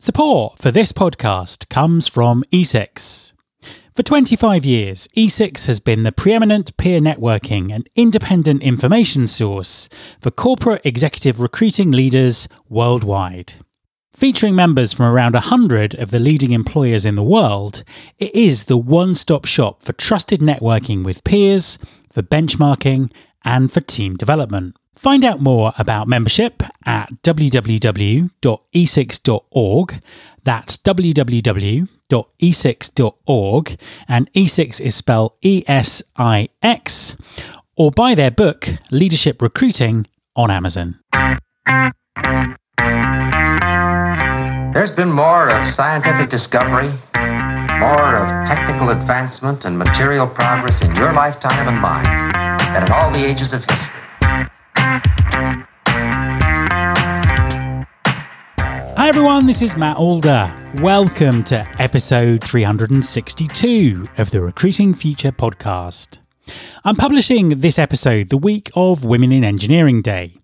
Support for this podcast comes from ESIX. For 25 years, ESIX has been the preeminent peer networking and independent information source for corporate executive recruiting leaders worldwide. Featuring members from around 100 of the leading employers in the world, it is the one stop shop for trusted networking with peers, for benchmarking, and for team development. Find out more about membership at www.esix.org. That's www.esix.org, and ESIX is spelled E S I X, or buy their book, Leadership Recruiting, on Amazon. There's been more of scientific discovery, more of technical advancement and material progress in your lifetime and mine than in all the ages of history. Hi everyone, this is Matt Alder. Welcome to episode 362 of the Recruiting Future podcast. I'm publishing this episode the week of Women in Engineering Day.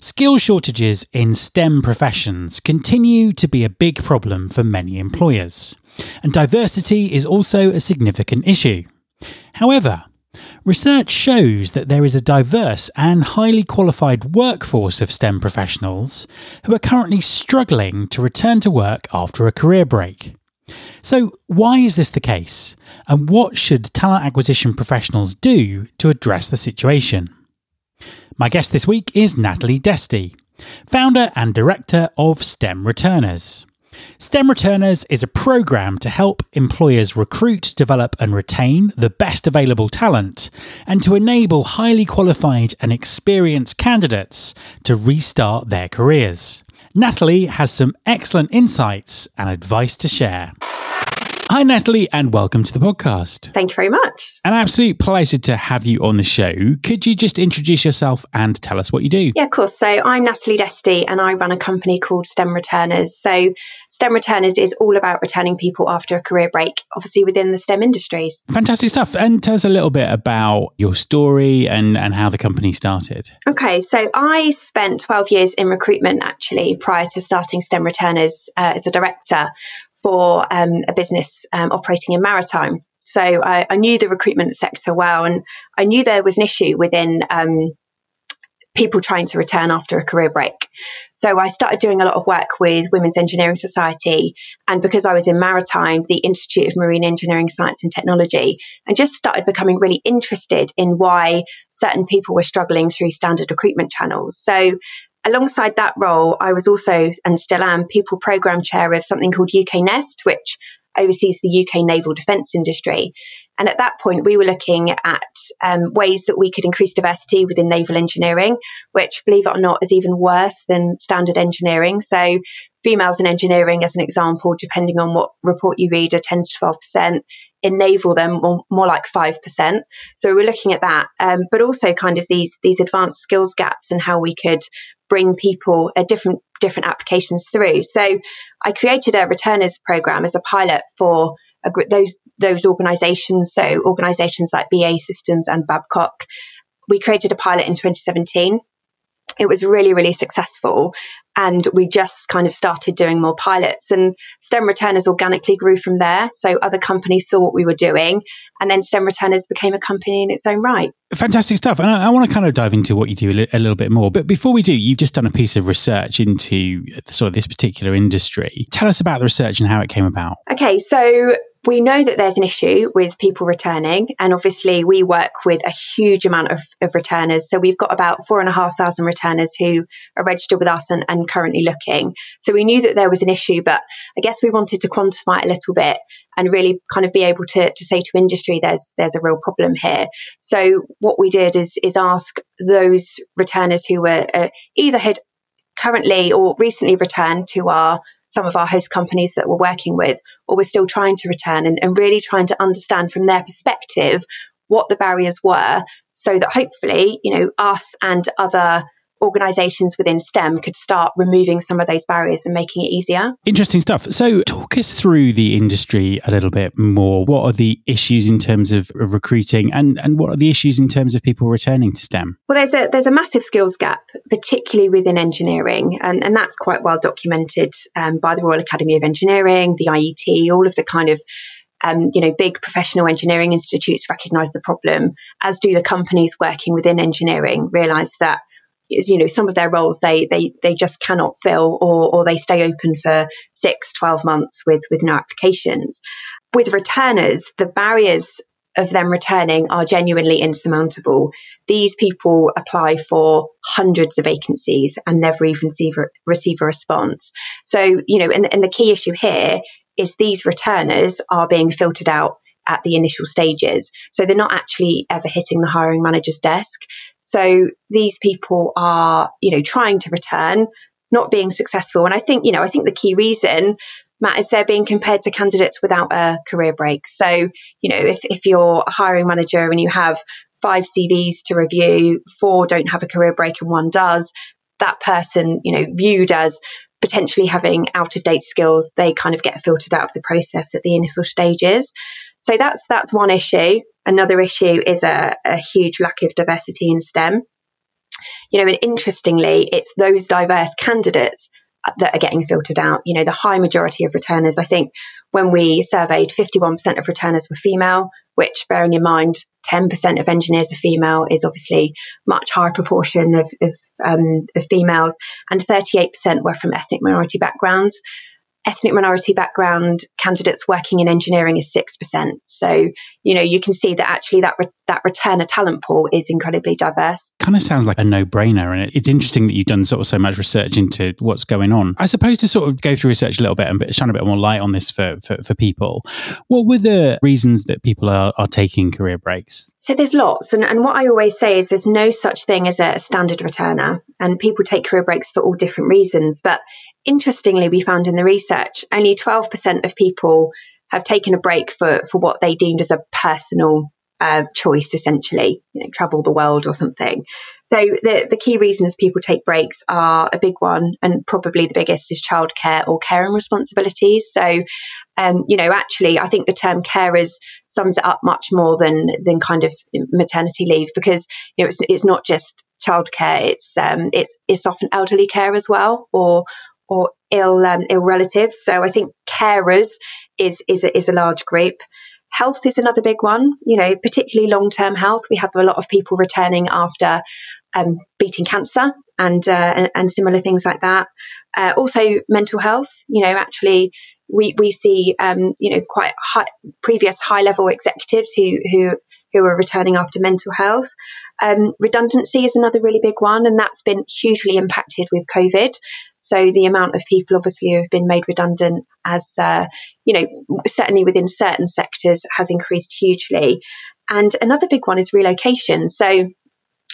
Skill shortages in STEM professions continue to be a big problem for many employers, and diversity is also a significant issue. However, Research shows that there is a diverse and highly qualified workforce of STEM professionals who are currently struggling to return to work after a career break. So, why is this the case? And what should talent acquisition professionals do to address the situation? My guest this week is Natalie Desty, founder and director of STEM Returners. STEM Returners is a program to help employers recruit, develop, and retain the best available talent, and to enable highly qualified and experienced candidates to restart their careers. Natalie has some excellent insights and advice to share. Hi, Natalie, and welcome to the podcast. Thank you very much. An absolute pleasure to have you on the show. Could you just introduce yourself and tell us what you do? Yeah, of course. So, I'm Natalie Desty, and I run a company called STEM Returners. So, STEM Returners is all about returning people after a career break, obviously within the STEM industries. Fantastic stuff. And tell us a little bit about your story and, and how the company started. Okay, so I spent 12 years in recruitment actually prior to starting STEM Returners uh, as a director for um, a business um, operating in maritime. So I, I, knew the recruitment sector well, and I knew there was an issue within um, people trying to return after a career break. So I started doing a lot of work with Women's Engineering Society, and because I was in maritime, the Institute of Marine Engineering Science and Technology, and just started becoming really interested in why certain people were struggling through standard recruitment channels. So alongside that role, I was also and still am people program chair of something called UK Nest, which oversees the UK naval defence industry. And at that point, we were looking at um, ways that we could increase diversity within naval engineering, which, believe it or not, is even worse than standard engineering. So, females in engineering, as an example, depending on what report you read, are 10 to 12%. In naval, then more, more like 5%. So, we're looking at that, um, but also kind of these, these advanced skills gaps and how we could bring people a different different applications through. So I created a returners program as a pilot for a, those those organisations. So organisations like BAE Systems and Babcock. We created a pilot in 2017. It was really really successful, and we just kind of started doing more pilots and STEM returners organically grew from there. So other companies saw what we were doing and then STEM returners became a company in its own right. Fantastic stuff. And I, I want to kind of dive into what you do a, li- a, little bit more. But before we do, you've just done a piece of research into uh, sort of this particular industry. Tell us about the research and how it came about. Okay, so we know that there's an issue with people returning, and obviously we work with a huge amount of, of returners. So we've got about four and a half thousand returners who are registered with us and, and currently looking. So we knew that there was an issue, but I guess we wanted to quantify it a little bit and really kind of be able to, to say to industry there's there's a real problem here. So what we did is is ask those returners who were uh, either had currently or recently returned to our some of our host companies that we're working with, or we're still trying to return and, and really trying to understand from their perspective what the barriers were so that hopefully, you know, us and other organisations within STEM could start removing some of those barriers and making it easier. Interesting stuff. So, talk us through the industry a little bit more. What are the issues in terms of recruiting, and and what are the issues in terms of people returning to STEM? Well, there's a there's a massive skills gap, particularly within engineering, and and that's quite well documented um, by the Royal Academy of Engineering, the IET, all of the kind of um, you know, big professional engineering institutes recognise the problem, as do the companies working within engineering realise that you know some of their roles they they they just cannot fill or or they stay open for six 12 months with with no applications with returners the barriers of them returning are genuinely insurmountable these people apply for hundreds of vacancies and never even receive receive a response so you know and, and the key issue here is these returners are being filtered out at the initial stages. So they're not actually ever hitting the hiring manager's desk. So these people are, you know, trying to return, not being successful. And I think, you know, I think the key reason, Matt, is they're being compared to candidates without a career break. So, you know, if, if you're a hiring manager and you have five CVs to review, four don't have a career break and one does, that person, you know, viewed as potentially having out of date skills, they kind of get filtered out of the process at the initial stages. So that's that's one issue. Another issue is a, a huge lack of diversity in STEM. You know, and interestingly, it's those diverse candidates that are getting filtered out. You know, the high majority of returners, I think when we surveyed, 51% of returners were female, which bearing in mind 10% of engineers are female is obviously much higher proportion of, of, um, of females, and 38% were from ethnic minority backgrounds ethnic minority background candidates working in engineering is 6%. So, you know, you can see that actually that, re- that returner talent pool is incredibly diverse. Kind of sounds like a no brainer. And it's interesting that you've done sort of so much research into what's going on. I suppose to sort of go through research a little bit and shine a bit more light on this for, for, for people, what were the reasons that people are, are taking career breaks? So there's lots. And, and what I always say is there's no such thing as a standard returner. And people take career breaks for all different reasons. But interestingly, we found in the research only 12% of people have taken a break for, for what they deemed as a personal uh, choice, essentially, you know, travel the world or something. So the, the key reasons people take breaks are a big one, and probably the biggest is childcare or caring responsibilities. So, um, you know, actually, I think the term carers sums it up much more than than kind of maternity leave because you know it's it's not just childcare; it's um, it's it's often elderly care as well, or or ill um, ill relatives. So I think carers is is a, is a large group. Health is another big one. You know, particularly long term health. We have a lot of people returning after um, beating cancer and, uh, and, and similar things like that. Uh, also, mental health. You know, actually, we we see um, you know quite high, previous high level executives who who who are returning after mental health. Um, redundancy is another really big one, and that's been hugely impacted with COVID. So the amount of people, obviously, who have been made redundant, as uh, you know, certainly within certain sectors, has increased hugely. And another big one is relocation. So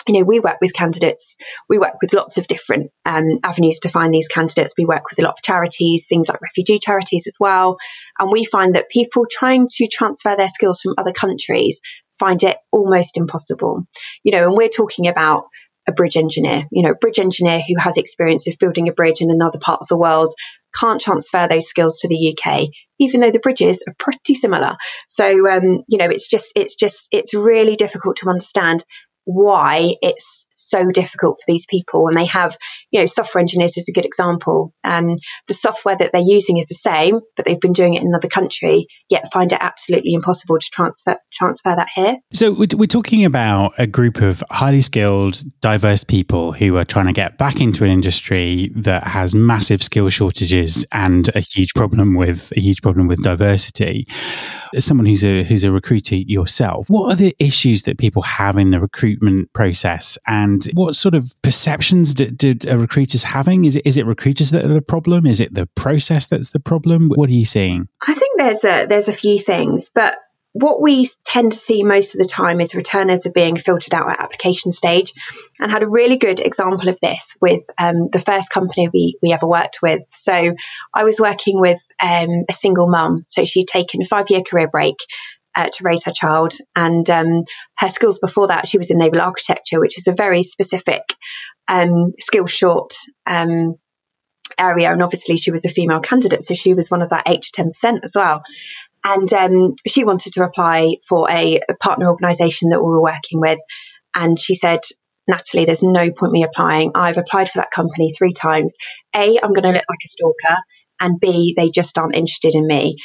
you know, we work with candidates. We work with lots of different um, avenues to find these candidates. We work with a lot of charities, things like refugee charities as well. And we find that people trying to transfer their skills from other countries find it almost impossible. You know, and we're talking about a bridge engineer, you know, a bridge engineer who has experience of building a bridge in another part of the world can't transfer those skills to the UK, even though the bridges are pretty similar. So, um, you know, it's just, it's just, it's really difficult to understand why it's so difficult for these people. And they have you know software engineers is a good example. Um, the software that they're using is the same but they've been doing it in another country yet find it absolutely impossible to transfer transfer that here. So we're talking about a group of highly skilled diverse people who are trying to get back into an industry that has massive skill shortages and a huge problem with a huge problem with diversity. As someone who's a who's a recruiter yourself, what are the issues that people have in the recruitment process, and what sort of perceptions did, did recruiters having? Is it is it recruiters that are the problem? Is it the process that's the problem? What are you seeing? I think there's a there's a few things, but what we tend to see most of the time is returners are being filtered out at application stage and had a really good example of this with um, the first company we, we ever worked with. So I was working with um, a single mum. So she'd taken a five year career break. Uh, to raise her child. And um, her skills before that, she was in naval architecture, which is a very specific um, skill short um, area. And obviously, she was a female candidate, so she was one of that 8 to 10% as well. And um, she wanted to apply for a, a partner organisation that we were working with. And she said, Natalie, there's no point me applying. I've applied for that company three times. A, I'm going to look like a stalker, and B, they just aren't interested in me.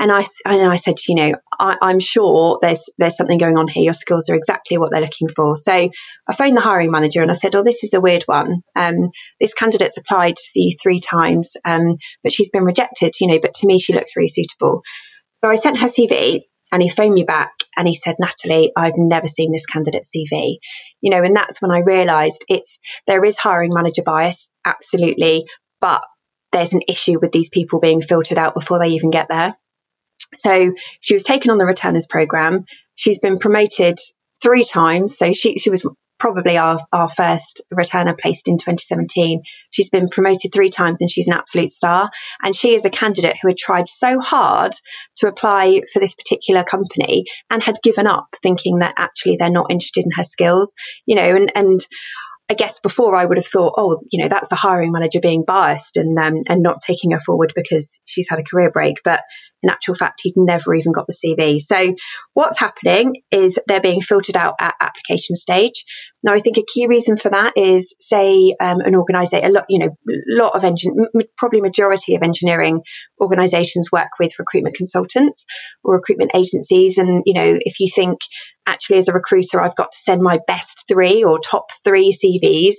And I and I said, you know, I, am sure there's there's something going on here. Your skills are exactly what they're looking for. So I phoned the hiring manager and I said, oh, this is a weird one. Um, this candidate's applied for you three times, um, but she's been rejected. You know, but to me, she looks really suitable. So I sent her CV and he phoned me back and he said, Natalie, I've never seen this candidate's CV. You know, and that's when I realized it's, there is hiring manager bias, absolutely, but there's an issue with these people being filtered out before they even get there. So she was taken on the returners program. She's been promoted three times. So she, she was probably our, our first returner placed in 2017. She's been promoted three times and she's an absolute star. And she is a candidate who had tried so hard to apply for this particular company and had given up thinking that actually they're not interested in her skills, you know, and, and I guess before I would have thought, oh, you know, that's the hiring manager being biased and um, and not taking her forward because she's had a career break. But in actual fact, he'd never even got the CV. So what's happening is they're being filtered out at application stage. Now, I think a key reason for that is, say, um, an organisation, a lot, you know, lot of engine, probably majority of engineering organisations work with recruitment consultants or recruitment agencies. And, you know, if you think actually as a recruiter, I've got to send my best three or top three CVs,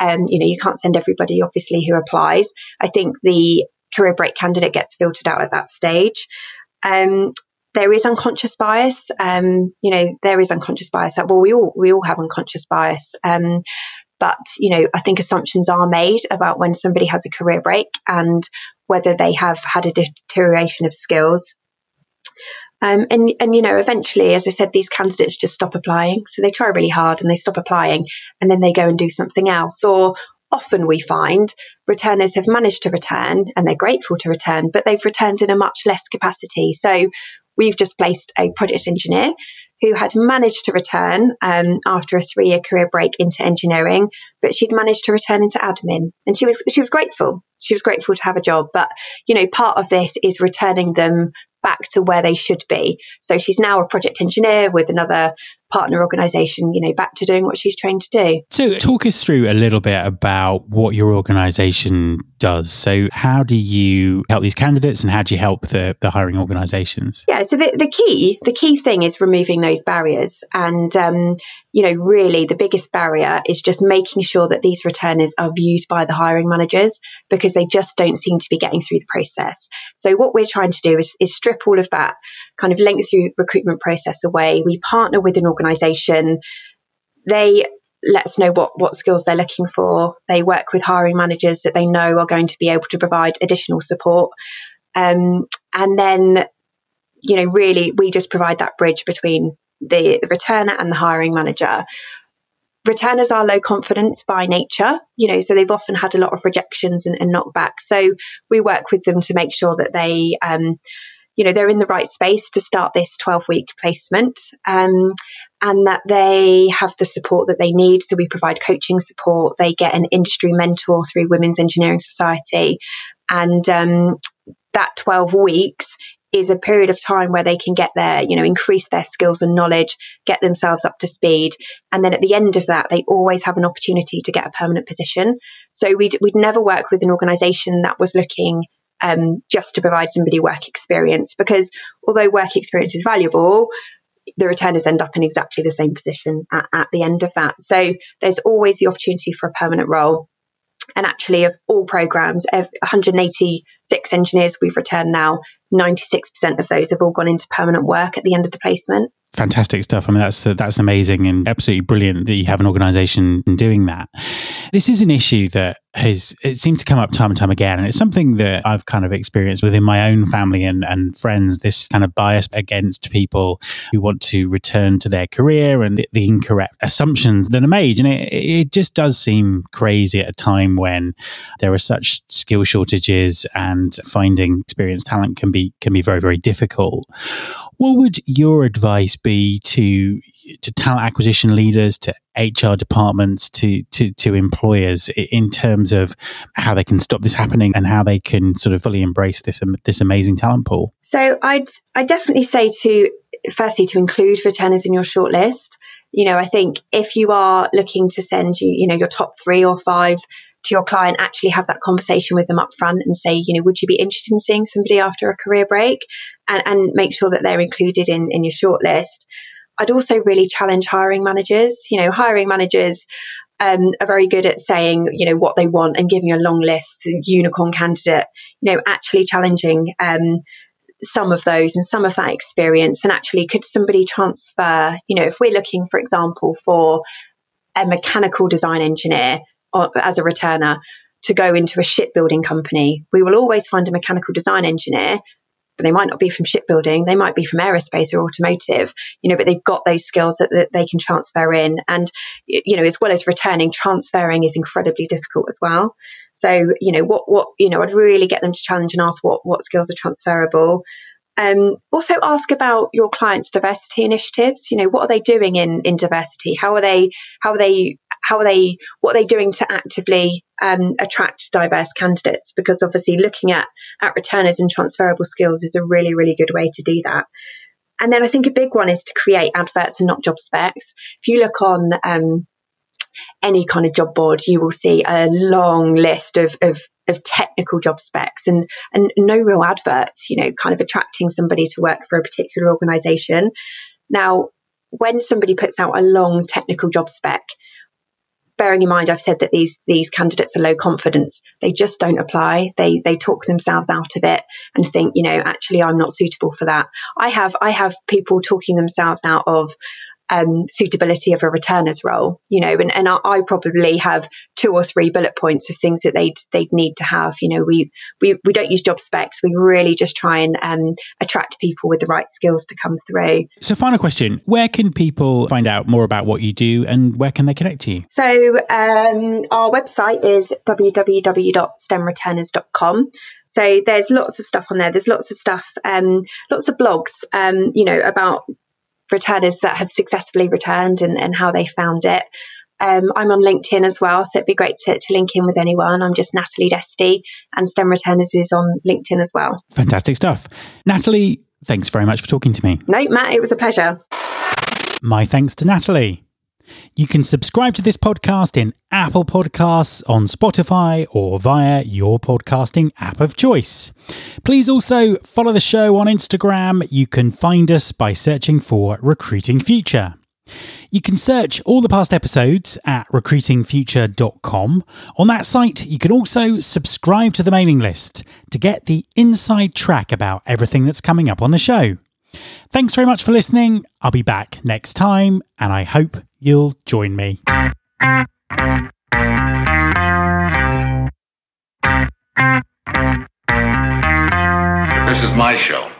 um, you know, you can't send everybody obviously who applies. I think the career break candidate gets filtered out at that stage. Um, there is unconscious bias. Um, you know, there is unconscious bias. Well, we all we all have unconscious bias. Um, but you know, I think assumptions are made about when somebody has a career break and whether they have had a deterioration of skills. Um, and and you know, eventually, as I said, these candidates just stop applying. So they try really hard and they stop applying, and then they go and do something else, or often we find returners have managed to return and they're grateful to return, but they've returned in a much less capacity. So we've just placed a project engineer who had managed to return um, after a three-year career break into engineering, but she'd managed to return into admin, and she was she was grateful. She was grateful to have a job, but you know, part of this is returning them back to where they should be. So she's now a project engineer with another partner organization, you know, back to doing what she's trained to do. So talk us through a little bit about what your organization does. So how do you help these candidates and how do you help the, the hiring organizations? Yeah, so the, the key, the key thing is removing those barriers. And, um, you know, really the biggest barrier is just making sure that these returners are viewed by the hiring managers because they just don't seem to be getting through the process. So what we're trying to do is, is strip all of that kind of lengthy recruitment process away. We partner with an organization. They let us know what, what skills they're looking for. They work with hiring managers that they know are going to be able to provide additional support. Um, and then, you know, really, we just provide that bridge between the, the returner and the hiring manager. Returners are low confidence by nature, you know, so they've often had a lot of rejections and, and knockbacks. So we work with them to make sure that they, um, you know, they're in the right space to start this 12 week placement. Um, and that they have the support that they need. So we provide coaching support. They get an industry mentor through Women's Engineering Society. And um, that 12 weeks is a period of time where they can get their, you know, increase their skills and knowledge, get themselves up to speed. And then at the end of that, they always have an opportunity to get a permanent position. So we'd, we'd never work with an organization that was looking um, just to provide somebody work experience because although work experience is valuable, the returners end up in exactly the same position at, at the end of that. So there's always the opportunity for a permanent role. And actually, of all programs, 186 engineers we've returned now, 96% of those have all gone into permanent work at the end of the placement fantastic stuff. I mean, that's uh, that's amazing and absolutely brilliant that you have an organisation doing that. This is an issue that has it seems to come up time and time again, and it's something that I've kind of experienced within my own family and and friends. This kind of bias against people who want to return to their career and the, the incorrect assumptions that are made, and it it just does seem crazy at a time when there are such skill shortages and finding experienced talent can be can be very very difficult. What would your advice be to to talent acquisition leaders, to HR departments, to to to employers in terms of how they can stop this happening and how they can sort of fully embrace this this amazing talent pool? So I'd I definitely say to firstly to include returners in your shortlist. You know, I think if you are looking to send you, you know, your top three or five to your client, actually have that conversation with them up front and say, you know, would you be interested in seeing somebody after a career break? And, and make sure that they're included in, in your shortlist. I'd also really challenge hiring managers. You know, hiring managers um, are very good at saying, you know, what they want and giving a long list, unicorn candidate, you know, actually challenging um, some of those and some of that experience. And actually, could somebody transfer, you know, if we're looking, for example, for a mechanical design engineer as a returner to go into a shipbuilding company, we will always find a mechanical design engineer but they might not be from shipbuilding. They might be from aerospace or automotive you know but they've got those skills that, that, they can transfer in. And you know as well as returning transferring is incredibly difficult as well. So you know what what you know i'd really get them to challenge and ask what what skills are transferable. Um, also ask about your clients' diversity initiatives. You know, what are they doing in, in diversity? How are they how are they how are they what are they doing to actively um, attract diverse candidates? Because obviously looking at at returners and transferable skills is a really, really good way to do that. And then I think a big one is to create adverts and not job specs. If you look on um, any kind of job board, you will see a long list of, of of technical job specs and and no real adverts, you know, kind of attracting somebody to work for a particular organization. Now, when somebody puts out a long technical job spec, bearing in mind I've said that these these candidates are low confidence, they just don't apply. They they talk themselves out of it and think, you know, actually I'm not suitable for that. I have I have people talking themselves out of um, suitability of a returner's role, you know, and, and I, probably have two or three bullet points of things that they'd they'd need to have. You know, we we, we don't use job specs. We really just try and um, attract people with the right skills to come through. So, final question: Where can people find out more about what you do, and where can they connect to you? So, um, our website is www.stemreturners.com. So there's lots of stuff on there. There's lots of stuff, um, lots of blogs, um, you know, about returners that have successfully returned and, and how they found it. Um, I'm on LinkedIn as well, so it'd be great to, to link in with anyone. I'm just Natalie Desty, and STEM Returners is on LinkedIn as well. Fantastic stuff. Natalie, thanks very much for talking to me. No, Matt, it was a pleasure. My thanks to Natalie. You can subscribe to this podcast in Apple Podcasts, on Spotify, or via your podcasting app of choice. Please also follow the show on Instagram. You can find us by searching for Recruiting Future. You can search all the past episodes at recruitingfuture.com. On that site, you can also subscribe to the mailing list to get the inside track about everything that's coming up on the show. Thanks very much for listening. I'll be back next time, and I hope you'll join me. This is my show.